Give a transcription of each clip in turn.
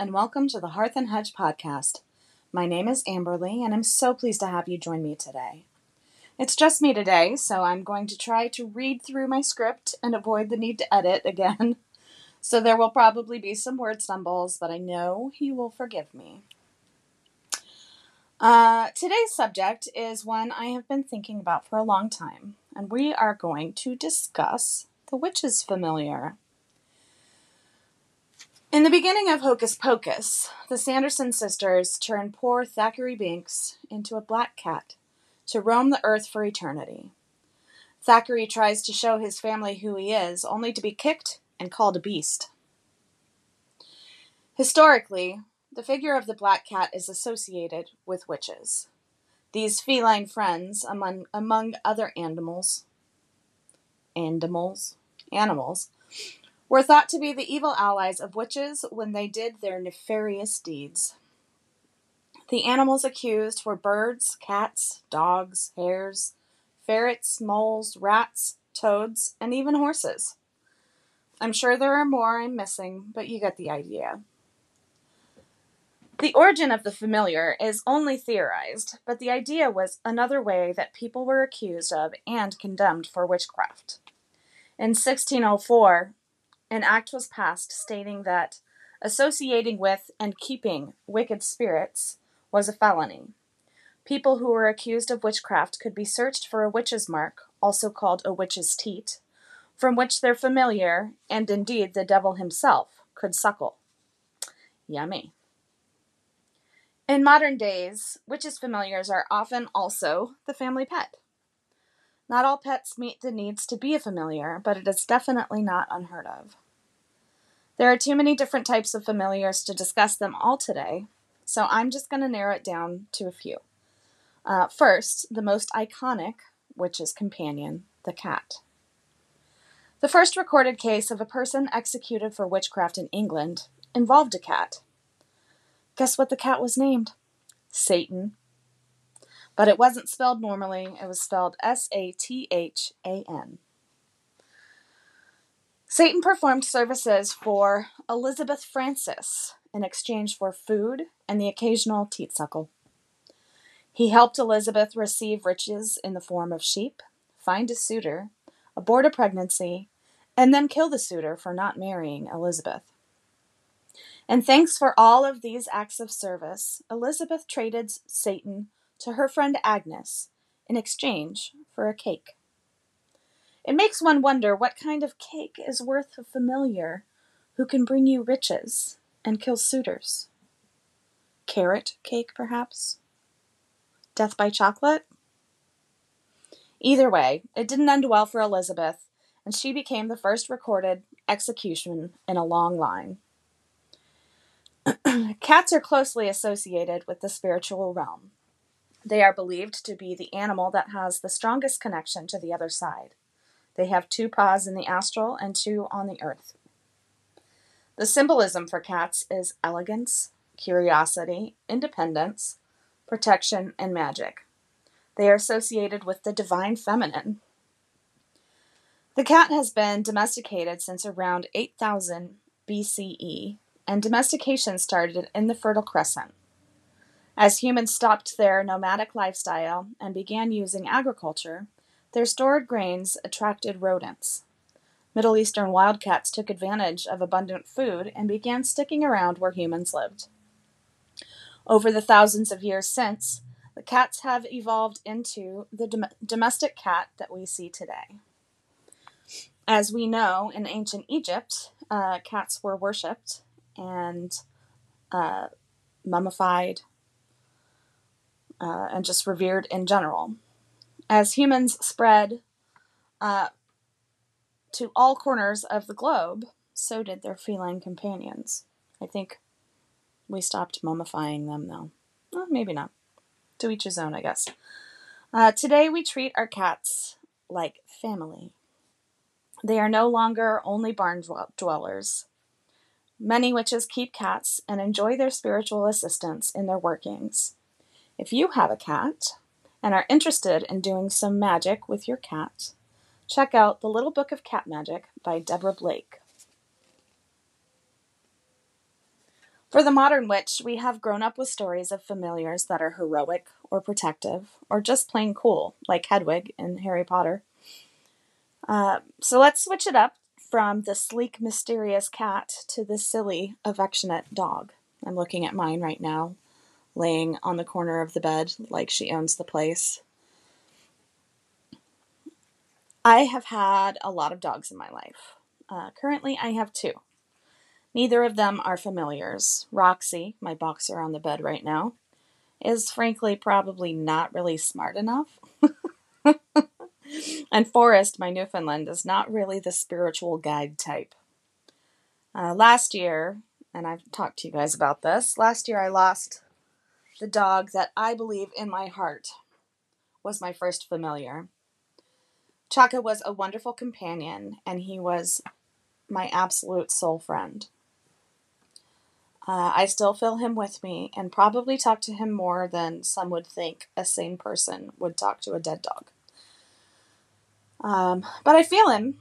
and welcome to the Hearth and Hedge podcast. My name is Amberle, and I'm so pleased to have you join me today. It's just me today, so I'm going to try to read through my script and avoid the need to edit again. So there will probably be some word stumbles, but I know you will forgive me. Uh, today's subject is one I have been thinking about for a long time, and we are going to discuss the witch's familiar. In the beginning of Hocus Pocus, the Sanderson sisters turn poor Thackeray Binks into a black cat to roam the earth for eternity. Thackeray tries to show his family who he is, only to be kicked and called a beast. Historically, the figure of the black cat is associated with witches. These feline friends, among, among other animals, animals, animals, were thought to be the evil allies of witches when they did their nefarious deeds. The animals accused were birds, cats, dogs, hares, ferrets, moles, rats, toads, and even horses. I'm sure there are more I'm missing, but you get the idea. The origin of the familiar is only theorized, but the idea was another way that people were accused of and condemned for witchcraft. In 1604, an act was passed stating that associating with and keeping wicked spirits was a felony. People who were accused of witchcraft could be searched for a witch's mark, also called a witch's teat, from which their familiar, and indeed the devil himself, could suckle. Yummy. In modern days, witches' familiars are often also the family pet. Not all pets meet the needs to be a familiar, but it is definitely not unheard of. There are too many different types of familiars to discuss them all today, so I'm just going to narrow it down to a few. Uh, first, the most iconic witch's companion, the cat. The first recorded case of a person executed for witchcraft in England involved a cat. Guess what the cat was named? Satan. But it wasn't spelled normally, it was spelled S A T H A N. Satan performed services for Elizabeth Francis in exchange for food and the occasional teat suckle. He helped Elizabeth receive riches in the form of sheep, find a suitor, abort a pregnancy, and then kill the suitor for not marrying Elizabeth. And thanks for all of these acts of service, Elizabeth traded Satan to her friend Agnes in exchange for a cake. It makes one wonder what kind of cake is worth a familiar who can bring you riches and kill suitors. Carrot cake, perhaps? Death by chocolate? Either way, it didn't end well for Elizabeth, and she became the first recorded execution in a long line. Cats are closely associated with the spiritual realm. They are believed to be the animal that has the strongest connection to the other side. They have two paws in the astral and two on the earth. The symbolism for cats is elegance, curiosity, independence, protection, and magic. They are associated with the divine feminine. The cat has been domesticated since around 8000 BCE and domestication started in the Fertile Crescent. As humans stopped their nomadic lifestyle and began using agriculture, their stored grains attracted rodents. Middle Eastern wildcats took advantage of abundant food and began sticking around where humans lived. Over the thousands of years since, the cats have evolved into the dom- domestic cat that we see today. As we know, in ancient Egypt, uh, cats were worshipped and uh, mummified uh, and just revered in general. As humans spread uh, to all corners of the globe, so did their feline companions. I think we stopped mummifying them, though. Well, maybe not. To each his own, I guess. Uh, today, we treat our cats like family. They are no longer only barn dwellers. Many witches keep cats and enjoy their spiritual assistance in their workings. If you have a cat and are interested in doing some magic with your cat, check out The Little Book of Cat Magic by Deborah Blake. For the modern witch, we have grown up with stories of familiars that are heroic or protective or just plain cool, like Hedwig in Harry Potter. Uh, so let's switch it up from the sleek, mysterious cat to the silly, affectionate dog. I'm looking at mine right now, laying on the corner of the bed like she owns the place. I have had a lot of dogs in my life. Uh, currently, I have two. Neither of them are familiars. Roxy, my boxer on the bed right now, is frankly probably not really smart enough. and Forrest, my Newfoundland, is not really the spiritual guide type. Uh, last year, and I've talked to you guys about this, last year I lost the dog that I believe in my heart was my first familiar. Chaka was a wonderful companion, and he was my absolute soul friend. Uh, I still feel him with me and probably talk to him more than some would think a sane person would talk to a dead dog. Um, but I feel him,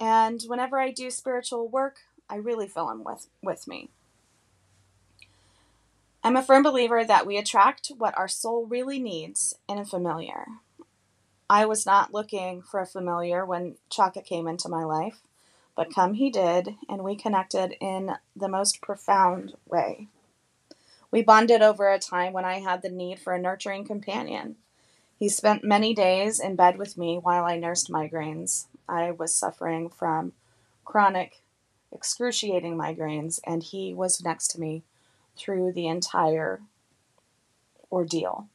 and whenever I do spiritual work, I really feel him with, with me. I'm a firm believer that we attract what our soul really needs in a familiar. I was not looking for a familiar when Chaka came into my life, but come he did, and we connected in the most profound way. We bonded over a time when I had the need for a nurturing companion. He spent many days in bed with me while I nursed migraines. I was suffering from chronic, excruciating migraines, and he was next to me through the entire ordeal.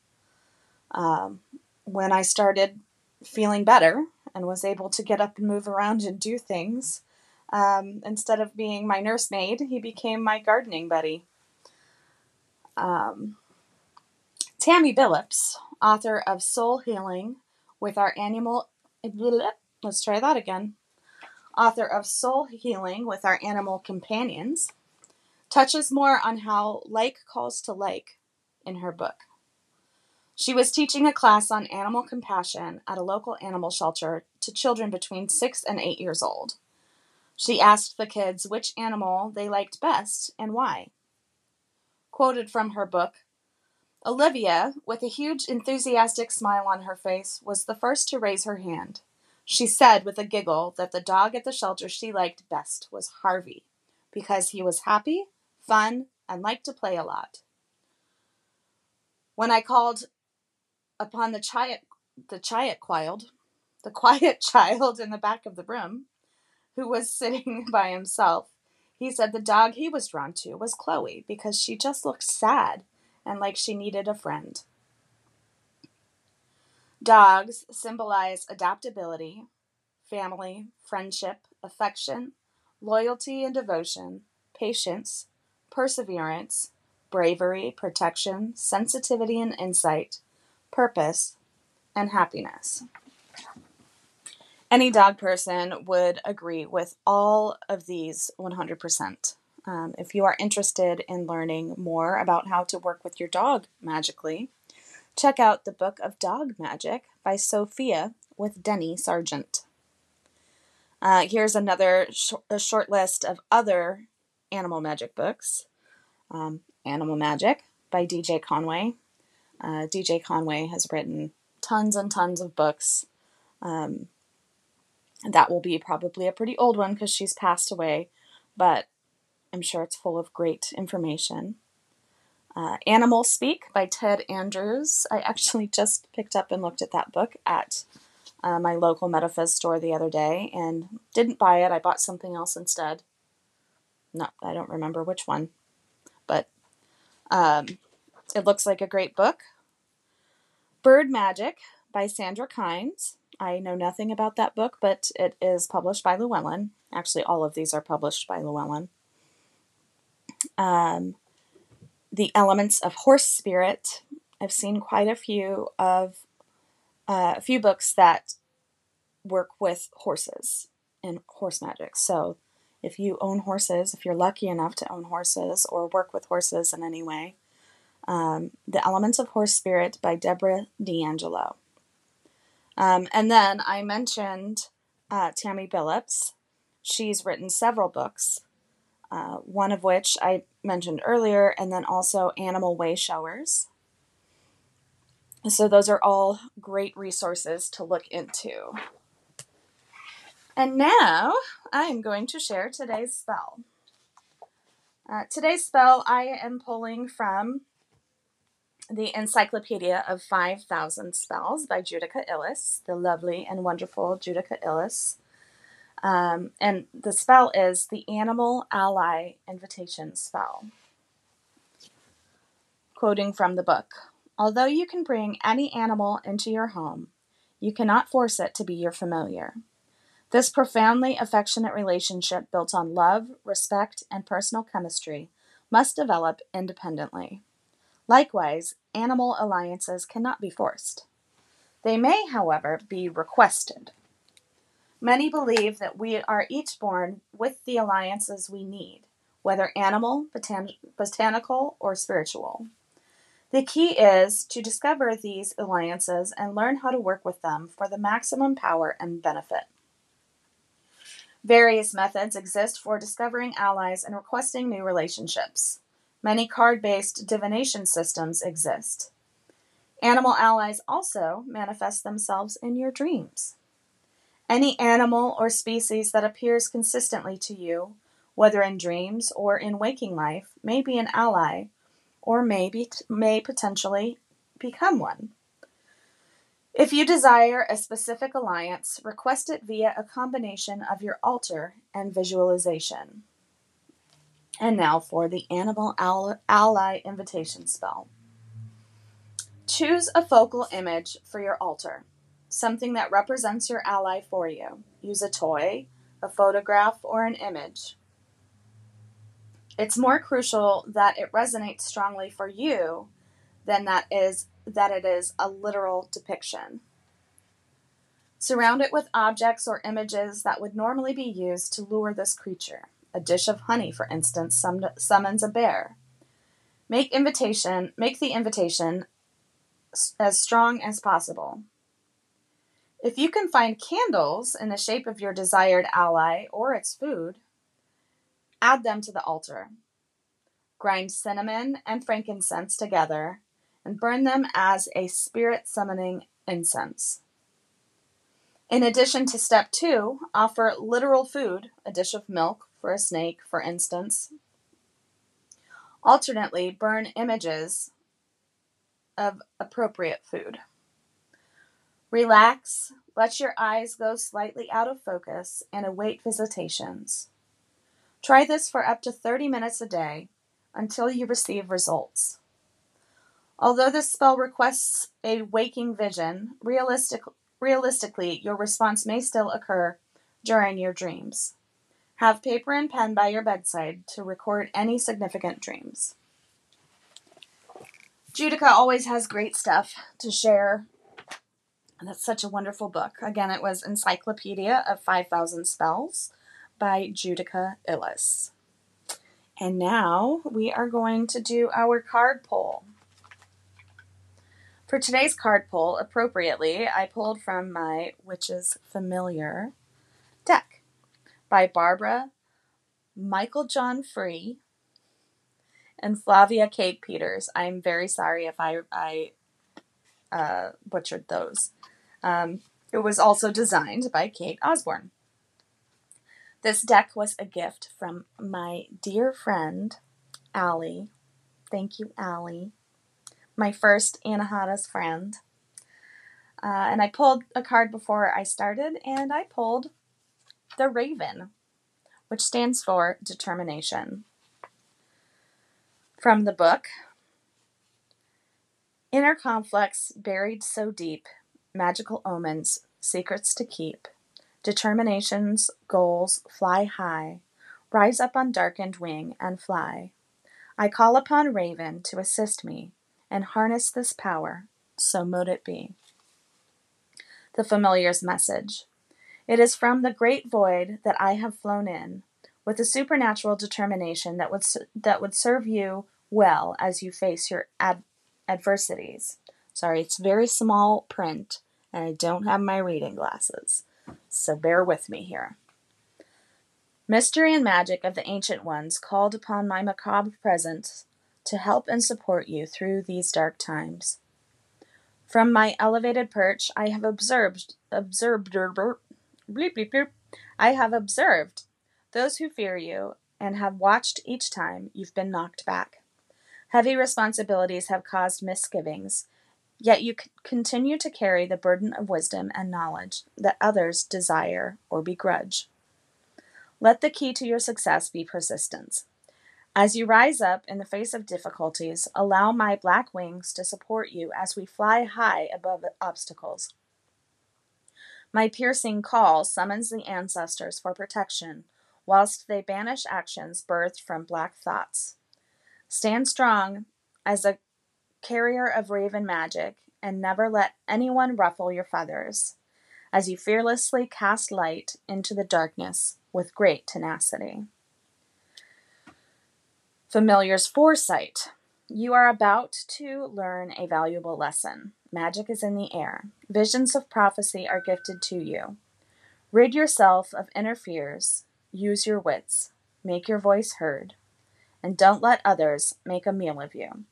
Um, when I started feeling better and was able to get up and move around and do things, um, instead of being my nursemaid, he became my gardening buddy. Um, Tammy Billups, author of Soul Healing with Our Animal. Let's try that again. Author of Soul Healing with Our Animal Companions, touches more on how like calls to like in her book. She was teaching a class on animal compassion at a local animal shelter to children between six and eight years old. She asked the kids which animal they liked best and why. Quoted from her book Olivia, with a huge enthusiastic smile on her face, was the first to raise her hand. She said with a giggle that the dog at the shelter she liked best was Harvey because he was happy fun, and like to play a lot. When I called upon the child, the child child, the quiet child in the back of the room, who was sitting by himself, he said the dog he was drawn to was Chloe because she just looked sad and like she needed a friend. Dogs symbolize adaptability, family, friendship, affection, loyalty and devotion, patience, perseverance, bravery, protection, sensitivity and insight, purpose, and happiness. Any dog person would agree with all of these 100%. Um, if you are interested in learning more about how to work with your dog magically, check out the Book of Dog Magic by Sophia with Denny Sargent. Uh, here's another sh- short list of other animal magic books um, Animal Magic by DJ Conway. Uh, DJ Conway has written tons and tons of books. Um, that will be probably a pretty old one because she's passed away, but I'm sure it's full of great information. Uh, Animal Speak by Ted Andrews. I actually just picked up and looked at that book at uh, my local Metaphys store the other day and didn't buy it. I bought something else instead. No, I don't remember which one. But um, it looks like a great book. Bird Magic by Sandra Kynes. I know nothing about that book, but it is published by Llewellyn. Actually, all of these are published by Llewellyn. Um, the Elements of Horse Spirit. I've seen quite a few of uh, a few books that work with horses and horse magic. So if you own horses, if you're lucky enough to own horses or work with horses in any way. Um, the Elements of Horse Spirit by Deborah D'Angelo. Um, and then I mentioned uh, Tammy Billups. She's written several books. uh, one of which I mentioned earlier, and then also Animal Way Showers. So, those are all great resources to look into. And now I am going to share today's spell. Uh, today's spell I am pulling from the Encyclopedia of 5,000 Spells by Judika Illes, the lovely and wonderful Judika Illes. Um, and the spell is the Animal Ally Invitation Spell. Quoting from the book Although you can bring any animal into your home, you cannot force it to be your familiar. This profoundly affectionate relationship built on love, respect, and personal chemistry must develop independently. Likewise, animal alliances cannot be forced. They may, however, be requested. Many believe that we are each born with the alliances we need, whether animal, botan- botanical, or spiritual. The key is to discover these alliances and learn how to work with them for the maximum power and benefit. Various methods exist for discovering allies and requesting new relationships. Many card based divination systems exist. Animal allies also manifest themselves in your dreams. Any animal or species that appears consistently to you, whether in dreams or in waking life, may be an ally or may, be, may potentially become one. If you desire a specific alliance, request it via a combination of your altar and visualization. And now for the Animal Ally Invitation spell. Choose a focal image for your altar, something that represents your ally for you. Use a toy, a photograph, or an image. It's more crucial that it resonates strongly for you than that is that it is a literal depiction. Surround it with objects or images that would normally be used to lure this creature. A dish of honey, for instance, sum- summons a bear. Make invitation, make the invitation as strong as possible. If you can find candles in the shape of your desired ally or its food, add them to the altar. Grind cinnamon and frankincense together and burn them as a spirit summoning incense. In addition to step two, offer literal food, a dish of milk, for a snake, for instance. Alternately, burn images of appropriate food. Relax, let your eyes go slightly out of focus, and await visitations. Try this for up to 30 minutes a day until you receive results. Although this spell requests a waking vision, realistic, realistically, your response may still occur during your dreams. Have paper and pen by your bedside to record any significant dreams. Judika always has great stuff to share. That's such a wonderful book. Again, it was Encyclopedia of 5,000 Spells by Judika Illes. And now we are going to do our card pull. For today's card pull, appropriately, I pulled from my Witch's Familiar deck by Barbara Meiklejohn-Free and Flavia Kate Peters. I'm very sorry if I, I uh, butchered those. Um, it was also designed by Kate Osborne. This deck was a gift from my dear friend, Allie. Thank you, Allie. My first Anahata's friend. Uh, and I pulled a card before I started, and I pulled the Raven, which stands for determination. From the book Inner conflicts buried so deep, magical omens, secrets to keep, determinations, goals fly high, rise up on darkened wing and fly. I call upon Raven to assist me and harness this power, so mote it be. The familiar's message. It is from the great void that I have flown in, with a supernatural determination that would that would serve you well as you face your ad- adversities. Sorry, it's very small print, and I don't have my reading glasses, so bear with me here. Mystery and magic of the ancient ones called upon my macabre presence to help and support you through these dark times. From my elevated perch, I have observed observed bleep, bleep, bleep, I have observed those who fear you and have watched each time you've been knocked back. Heavy responsibilities have caused misgivings, yet you continue to carry the burden of wisdom and knowledge that others desire or begrudge. Let the key to your success be persistence. As you rise up in the face of difficulties, allow my black wings to support you as we fly high above obstacles. My piercing call summons the ancestors for protection, whilst they banish actions birthed from black thoughts. Stand strong as a carrier of raven magic, and never let anyone ruffle your feathers, as you fearlessly cast light into the darkness with great tenacity. Familiar's foresight. You are about to learn a valuable lesson. Magic is in the air. Visions of prophecy are gifted to you. Rid yourself of inner fears. Use your wits. Make your voice heard. And don't let others make a meal of you.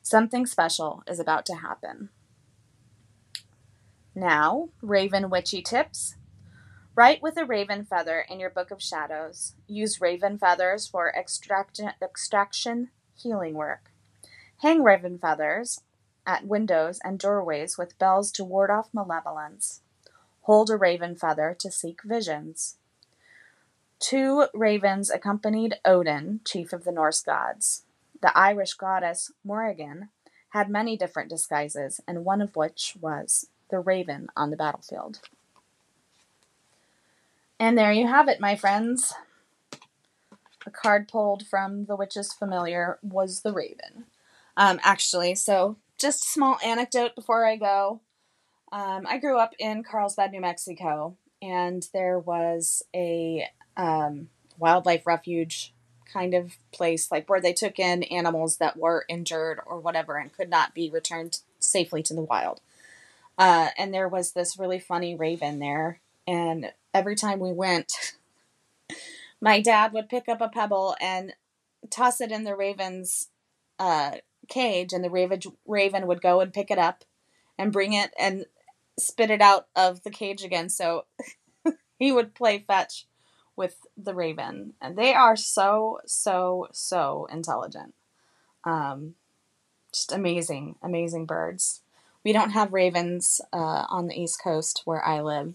Something special is about to happen. Now, Raven Witchy tips. Write with a raven feather in your book of shadows. Use raven feathers for extraction, extraction healing work. Hang raven feathers at windows and doorways with bells to ward off malevolence. Hold a raven feather to seek visions. Two ravens accompanied Odin, chief of the Norse gods. The Irish goddess Morrigan had many different disguises, and one of which was the raven on the battlefield. And there you have it, my friends. The card pulled from the Witch's Familiar was the Raven. Um, actually, so just a small anecdote before I go. Um, I grew up in Carlsbad, New Mexico, and there was a um, wildlife refuge kind of place, like where they took in animals that were injured or whatever and could not be returned safely to the wild. Uh, and there was this really funny raven there, and every time we went, my dad would pick up a pebble and toss it in the raven's uh, cage, and the raven would go and pick it up and bring it and spit it out of the cage again. So he would play fetch with the raven, and they are so so so intelligent. Um, just amazing, amazing birds. We don't have ravens uh, on the East Coast where I live,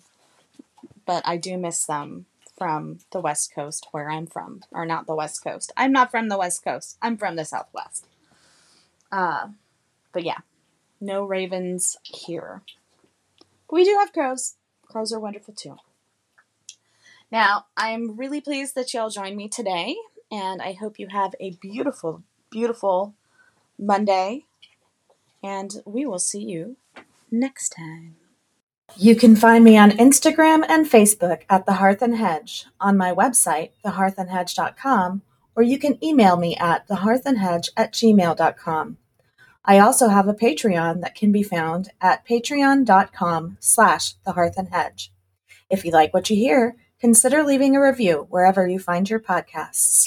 but I do miss them from the West Coast where I'm from. Or not the West Coast. I'm not from the West Coast. I'm from the Southwest. Uh, but yeah, no ravens here. But we do have crows. Crows are wonderful too. Now, I'm really pleased that y'all joined me today, and I hope you have a beautiful, beautiful Monday, and we will see you next time. You can find me on Instagram and Facebook at The Hearth and Hedge, on my website, thehearthandhedge.com, or you can email me at thehearthandhedge at gmail.com. I also have a Patreon that can be found at patreon.com slash thehearthandhedge. If you like what you hear, consider leaving a review wherever you find your podcasts.